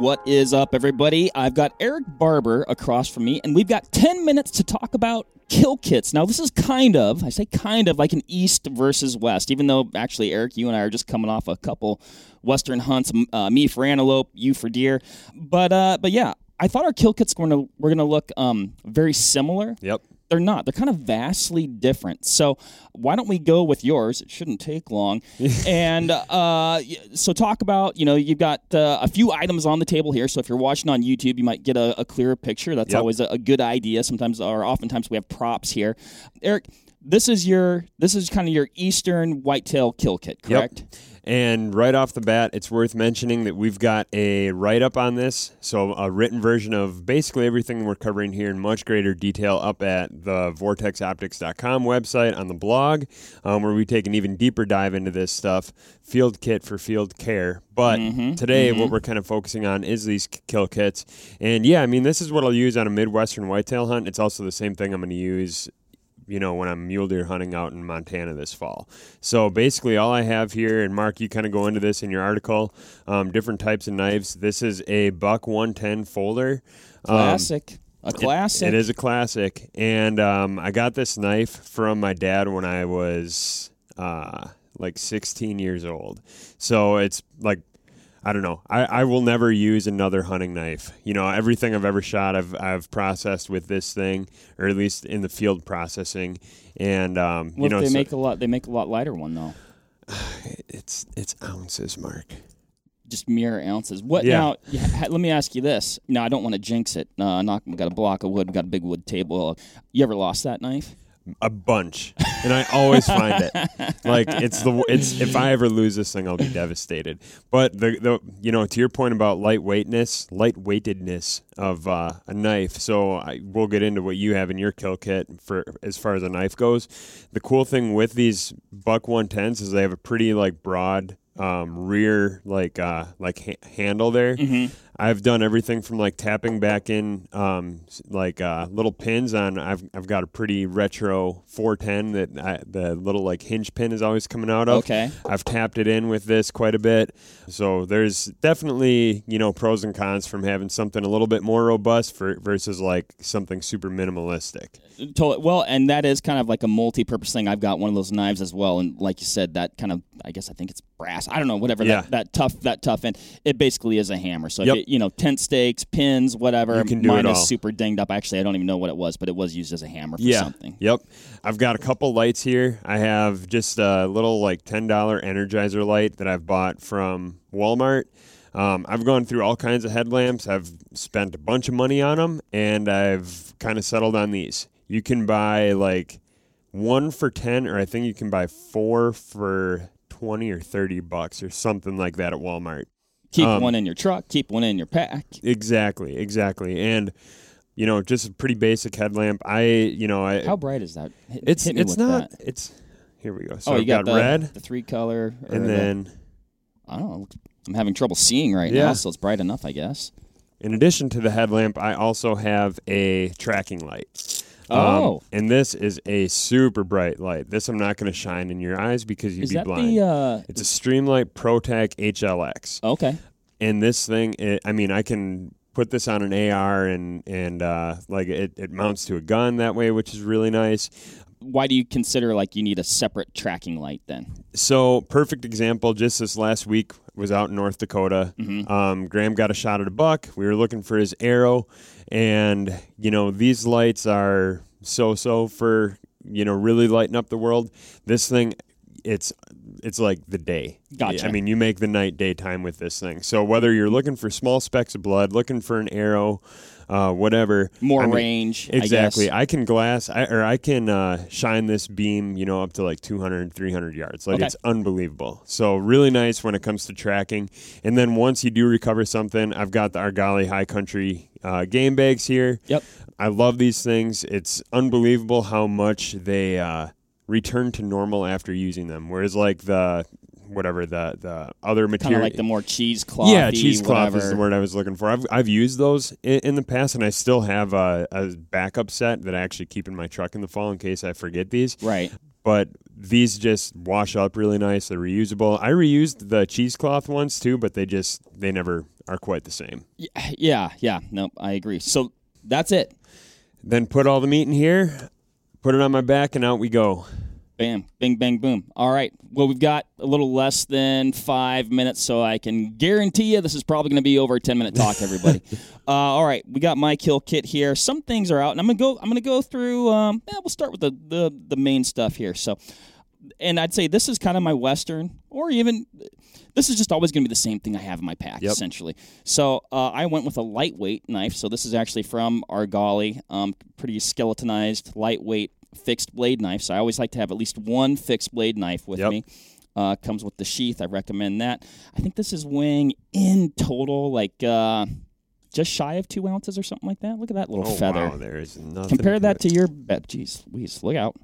What is up, everybody? I've got Erik Barber across from me, and we've got 10 minutes to talk about kill kits. Now, this is kind of, I say kind of, like an East versus West, even though actually, Erik, you and I are just coming off a couple Western hunts, uh, me for antelope, you for deer. But, uh, but yeah, I thought our kill kits were gonna, look um, very similar. Yep they're not. They're kind of vastly different. So why don't we go with yours? It shouldn't take long. and uh, so talk about you know you've got uh, a few items on the table here. So if you're watching on YouTube, you might get a, a clearer picture. That's yep. always a, a, good idea. Sometimes or oftentimes we have props here. Erik, this is your this is kind of your Eastern whitetail kill kit, correct? Yep. And right off the bat, it's worth mentioning that we've got a write up on this. So, a written version of basically everything we're covering here in much greater detail up at the vortexoptics.com website on the blog, um, where we take an even deeper dive into this stuff. Field kit for field care. But mm-hmm, today, mm-hmm. what we're kind of focusing on is these kill kits. And yeah, I mean, this is what I'll use on a Midwestern whitetail hunt. It's also the same thing I'm going to use you know, when I'm mule deer hunting out in Montana this fall. So basically, all I have here, and Mark, you kind of go into this in your article, um, different types of knives. This is a Buck 110 folder. Classic. Um, a classic. It, it is a classic. And um, I got this knife from my dad when I was uh, like 16 years old. So it's like I don't know. I, I will never use another hunting knife. You know, everything I've ever shot, I've I've processed with this thing, or at least in the field processing. And um, well, you know, they so make a lot. They make a lot lighter one though. It's it's ounces, Mark. Just mere ounces. What yeah. now? Yeah, let me ask you this. Now I don't want to jinx it. Uh, not got a block of wood. Got a big wood table. You ever lost that knife? A bunch, and I always find it. Like it's the it's if I ever lose this thing, I'll be devastated. But the the you know to your point about lightweightness, lightweightedness of uh, a knife. So I, we'll get into what you have in your kill kit for as far as a knife goes. The cool thing with these Buck 110s is they have a pretty like broad um, rear like uh, like ha- handle there. Mm-hmm. I've done everything from like tapping back in um, like uh, little pins on. I've I've got a pretty retro 410 that I, the little like hinge pin is always coming out of. Okay. I've tapped it in with this quite a bit. So there's definitely you know pros and cons from having something a little bit more robust for, versus like something super minimalistic. Totally. Well, and that is kind of like a multi-purpose thing. I've got one of those knives as well, and like you said, that kind of I guess I think it's brass. I don't know, whatever yeah. that, that tough that tough end. It basically is a hammer. So yep you know, tent stakes, pins, whatever. You can do Mine it is all. super dinged up. Actually, I don't even know what it was, but it was used as a hammer for yeah. something. Yep. I've got a couple lights here. I have just a little like ten dollar Energizer light that I've bought from Walmart. Um, I've gone through all kinds of headlamps. I've spent a bunch of money on them, and I've kind of settled on these. You can buy like one for ten, or I think you can buy four for twenty or thirty bucks, or something like that at Walmart. Keep um, one in your truck. Keep one in your pack. Exactly, exactly, and you know, just a pretty basic headlamp. I, you know, I. How bright is that? Hit, it's hit it's not. That. It's here we go. So oh, you got, got the, red, the three color, and then the, I don't know. I'm having trouble seeing right yeah. now, so it's bright enough, I guess. In addition to the headlamp, I also have a tracking light. Oh, um, and this is a super bright light. This I'm not going to shine in your eyes because you'd is be that blind. The, uh, it's a Streamlight ProTac HLX. Okay. And this thing, it, I mean, I can put this on an AR and and uh, like it, it mounts to a gun that way, which is really nice. Why do you consider like you need a separate tracking light then? So perfect example. Just this last week was out in North Dakota. Mm-hmm. Um, Graham got a shot at a buck. We were looking for his arrow, and you know these lights are so so for you know really lighting up the world. This thing, it's it's like the day. Gotcha. I mean, you make the night daytime with this thing. So whether you're looking for small specks of blood, looking for an arrow, uh, whatever, more I mean, range. Exactly. I, I can glass I, or I can uh, shine this beam, you know, up to like 200, 300 yards. Like okay. it's unbelievable. So really nice when it comes to tracking. And then once you do recover something, I've got the Argali High Country uh, game bags here. Yep. I love these things. It's unbelievable how much they uh, return to normal after using them. Whereas like the whatever the the other material, like the more cheesecloth. Yeah, cheesecloth is the word I was looking for. I've I've used those in, in the past, and I still have a, a, backup set that I actually keep in my truck in the fall in case I forget these. Right. but these just wash up really nice. They're reusable. I reused the cheesecloth ones too, but they just they never are quite the same. Yeah, yeah, no, I agree. So that's it. Then put all the meat in here, put it on my back, and out we go. Bam, bing, bang, boom. All right. Well, we've got a little less than five minutes, so I can guarantee you this is probably going to be over a ten minute talk, everybody. uh, all right, we got my kill kit here. Some things are out, and I'm gonna go. I'm gonna go through. Um, yeah, we'll start with the the the main stuff here. So, and I'd say this is kind of my western, or even this is just always going to be the same thing I have in my pack, Yep. essentially. So uh, I went with a lightweight knife. So this is actually from Argali, um, pretty skeletonized, lightweight fixed blade knife. So I always like to have at least one fixed blade knife with Yep. me. Uh, comes with the sheath. I recommend that. I think this is weighing in total like uh, just shy of two ounces or something like that. Look at that little Oh feather. wow, there is nothing. Compare that it. to your bet. Jeez, Louise, look out.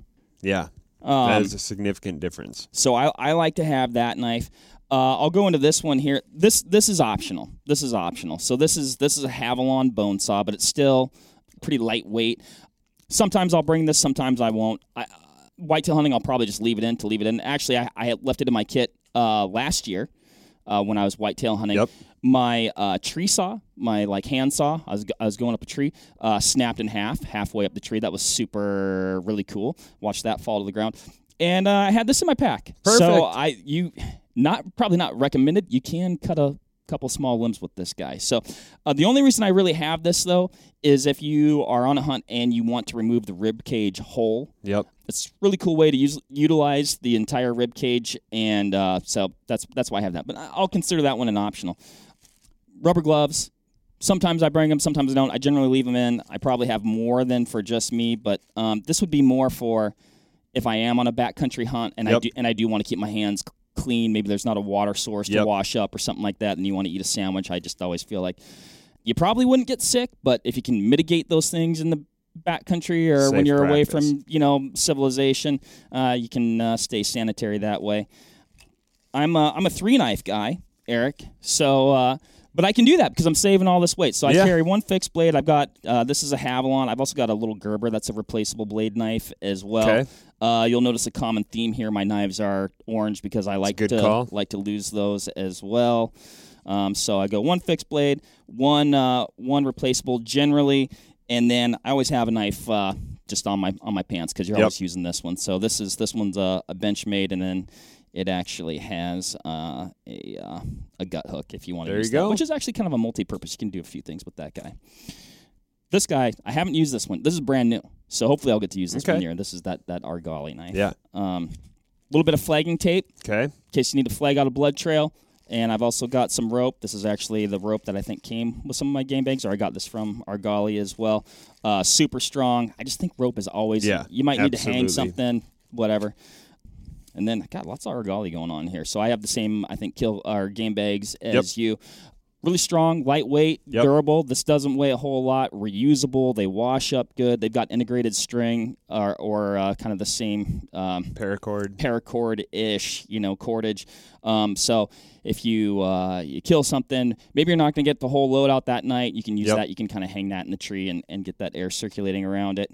yeah. Um, that is a significant difference. so I, I like to have that knife. Uh, I'll go into this one here. This this is optional. This is optional. So this is this is a Havalon bone saw, but it's still pretty lightweight. Sometimes I'll bring this, sometimes I won't. I, uh, whitetail hunting, I'll probably just leave it in to leave it in. Actually, I, I had left it in my kit uh, last year uh, when I was whitetail hunting. Yep. My uh, tree saw, my like hand saw, I was I was going up a tree, uh, snapped in half halfway up the tree. That was super really cool. Watch that fall to the ground, and uh, I had this in my pack. So I you not probably not recommended. You can cut a couple small limbs with this guy. So uh, the only reason I really have this though is if you are on a hunt and you want to remove the rib cage whole. Yep. It's a really cool way to use utilize the entire rib cage, and uh, so that's that's why I have that. But I'll consider that one an optional. Rubber gloves. Sometimes I bring them, sometimes I don't. I generally leave them in. I probably have more than for just me, but um, this would be more for if I am on a backcountry hunt and I do and I do want to keep my hands clean. Maybe there's not a water source to wash up or something like that, and you want to eat a sandwich. I just always feel like you probably wouldn't get sick, but if you can mitigate those things in the backcountry or when you're away from you know civilization, uh, you can uh, stay sanitary that way. I'm a, I'm a three knife guy, Erik. So, uh, but I can do that because I'm saving all this weight. So I Yeah. carry one fixed blade. I've got uh, this is a Havalon. I've also got a little Gerber. That's a replaceable blade knife as well. Okay. Uh, you'll notice a common theme here. My knives are orange because I like to call. like to lose those as well. Um, so I go one fixed blade, one uh, one replaceable generally, and then I always have a knife uh, just on my on my pants because you're Yep. always using this one. So this is this one's a, a Benchmade, and then it actually has uh, a uh, a gut hook if you want to There use you that, go. which is actually kind of a multi-purpose. You can do a few things with that guy. This guy, I haven't used this one. This is brand new, so hopefully I'll get to use this Okay. one here. This is that that Argali knife. Yeah. Um, a little bit of flagging tape Okay. in case you need to flag out a blood trail. And I've also got some rope. This is actually the rope that I think came with some of my game bags, or I got this from Argali as well. Uh, super strong. I just think rope is always. Yeah, You might need to hang something, whatever. And then I got lots of Argali going on here. So I have the same, I think, kill our game bags as you. Really strong, lightweight, Yep. durable. This doesn't weigh a whole lot. Reusable. They wash up good. They've got integrated string or, or uh, kind of the same um, Paracord. paracord ish, you know, cordage. Um, so if you uh, you kill something, maybe you're not going to get the whole load out that night. You can use Yep. that. You can kind of hang that in the tree and, and get that air circulating around it.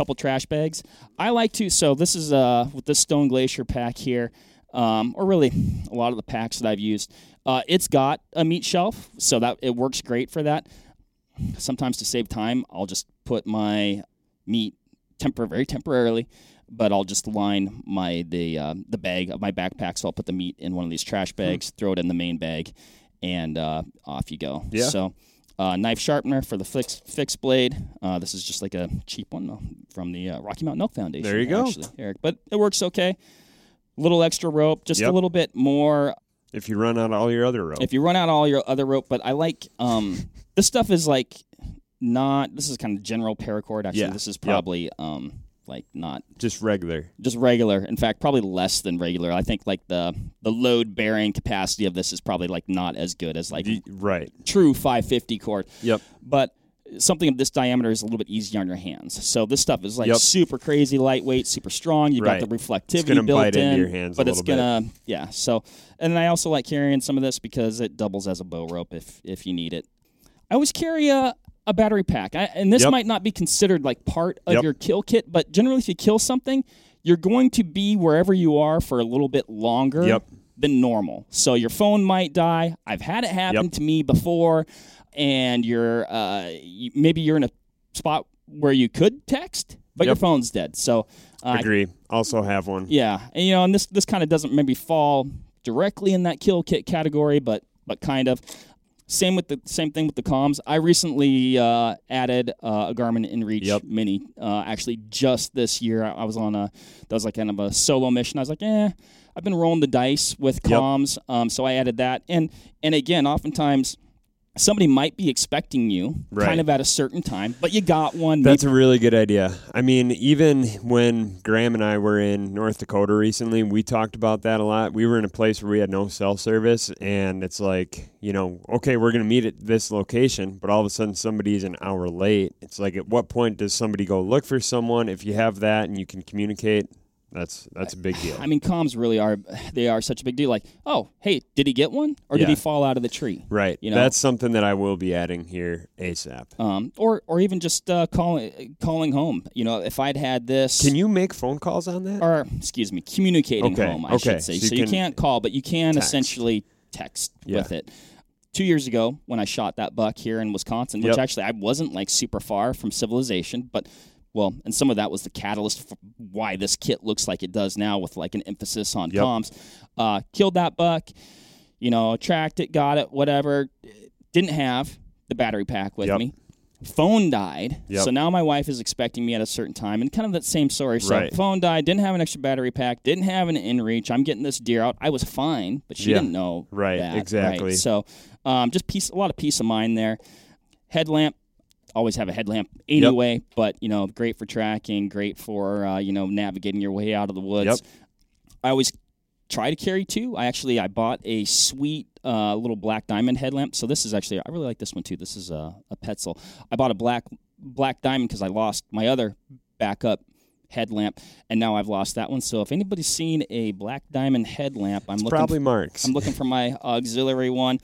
Couple trash bags. I like to. So this is uh, with this Stone Glacier pack here, um, or really a lot of the packs that I've used. Uh, it's got a meat shelf, so that it works great for that. Sometimes to save time, I'll just put my meat tempor- very temporarily, but I'll just line my the uh, the bag of my backpack. So I'll put the meat in one of these trash bags, throw it in the main bag, and uh, off you go. Yeah. So. Uh, knife sharpener for the fix, fixed blade. Uh, this is just like a cheap one from the uh, Rocky Mountain Elk Foundation. There you go. Actually, Erik, but it works okay. little extra rope, just a little bit more If you run out all your other rope. if you run out all your other rope, but I like um this stuff is like not this is kind of general paracord. Actually, Yeah. this is Yep. probably um like not Just regular. just regular. In fact, probably less than regular. I think like the the load bearing capacity of this is probably like not as good as like Y- Right. true 550 cord. Yep. But something of this diameter is a little bit easier on your hands. So this stuff is like Yep. super crazy lightweight, super strong. You Right. got the reflectivity gonna built bite in, into your hands a but it's gonna yeah. So and I also like carrying some of this because it doubles as a bow rope if if you need it. I always carry a a battery pack, I, and this Yep. might not be considered like part of Yep. your kill kit, but generally if you kill something. you're going to be wherever you are for a little bit longer Yep. than normal. So your phone might die. I've had it happen to me before, and you're uh, you, maybe you're in a spot where you could text, but your phone's dead. So uh, Agree. Also have one. yeah, and you know, and this this kind of doesn't maybe fall directly in that kill kit category, but but kind of. Same with the same thing with the comms. I recently uh, added uh, a Garmin InReach Yep. Mini. Uh, actually, just this year, I, I was on a that was like kind of a solo mission. I was like, eh, I've been rolling the dice with Yep. comms, um, so I added that. And and again, oftentimes somebody might be expecting you Right. kind of at a certain time, but you got one. That's a really good idea. I mean, even when Graham and I were in North Dakota recently, we talked about that a lot. We were in a place where we had no cell service, and it's like, you know, okay, we're going to meet at this location, but all of a sudden somebody's an hour late. It's like, at what point does somebody go look for someone? If you have that and you can communicate, that's that's a big deal. I mean, comms really are they are such a big deal. Like, oh, hey, did he get one, or did Yeah. he fall out of the tree? Right. you know? That's something that I will be adding here ASAP. Um, or or even just uh, calling calling home. You know, if I'd had this, Can you make phone calls on that? or excuse me, communicating Okay, home, I okay. should say. So So, you you, can can't call, but you can text. essentially text Yeah. with it. Two years ago, when I shot that buck here in Wisconsin, which Yep. actually I wasn't like super far from civilization, but well, and some of that was the catalyst for why this kit looks like it does now, with like an emphasis on Yep. comms. Uh, killed that buck, you know, tracked it, got it, whatever. Didn't have the battery pack with Yep. me. Phone died, Yep. so now my wife is expecting me at a certain time, and kind of that same story. So Right. phone died, didn't have an extra battery pack, didn't have an in reach. I'm getting this deer out. I was fine, but she Yeah. didn't know. Right, that, exactly. So, um, just peace, a lot of peace of mind there. Headlamp, always have a headlamp anyway, but you know, great for tracking, great for uh, you know navigating your way out of the woods. Yep. I always try to carry two. I actually I bought a sweet uh, little black diamond headlamp. So this is actually I really like this one too. This is a, a Petzl. I bought a black black diamond because I lost my other backup headlamp, and now I've lost that one. So if anybody's seen a black diamond headlamp, I'm looking Probably Mark's. I'm looking for my auxiliary one.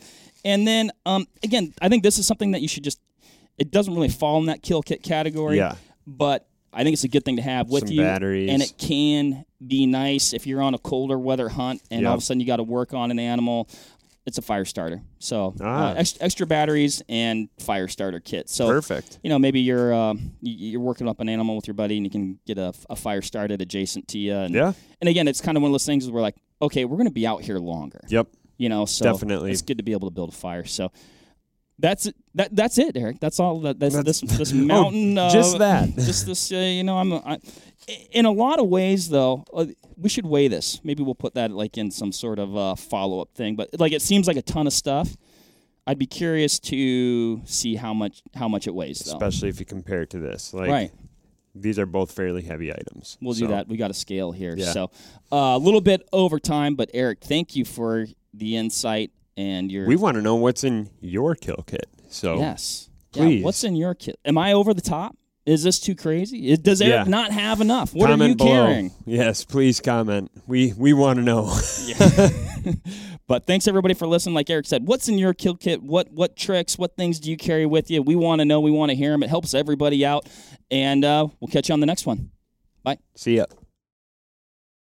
And then um, again, I think this is something that you should just. It doesn't really fall in that kill kit category. Yeah. But I think it's a good thing to have with Some you. batteries. And it can be nice if you're on a colder weather hunt and all of a sudden you got to work on an animal. It's a fire starter. So Ah. uh, extra, extra batteries and fire starter kit. So Perfect. you know maybe you're uh, you're working up an animal with your buddy and you can get a, a fire started adjacent to you. And, Yeah. and again, it's kind of one of those things where like, okay, we're going to be out here longer Yep. you know so Definitely. it's good to be able to build a fire so that's it that that's it erik that's all that that's, That's- this this mountain uh, just that. just this uh, you know i'm I, in a lot of ways though uh, we should weigh this. Maybe we'll put that like in some sort of uh, follow-up thing. But like it seems like a ton of stuff. I'd be curious to see how much how much it weighs though. Especially if you compare it to this. Like right. these are both fairly heavy items. we'll So, do that. We got a scale here. Yeah. so uh, a little bit over time but erik thank you for the insight and your We want to know what's in your kill kit. So Yes. Please. Yeah, what's in your kit? Am I over the top? Is this too crazy? Is- Does Erik Yeah. not have enough? What comment are you below. carrying? Yes, please comment. We we want to know. But thanks everybody for listening. Like Erik said, what's in your kill kit? What what tricks? What things do you carry with you? We want to know. We want to hear them. It helps everybody out. And uh, we'll catch you on the next one. Bye. See ya.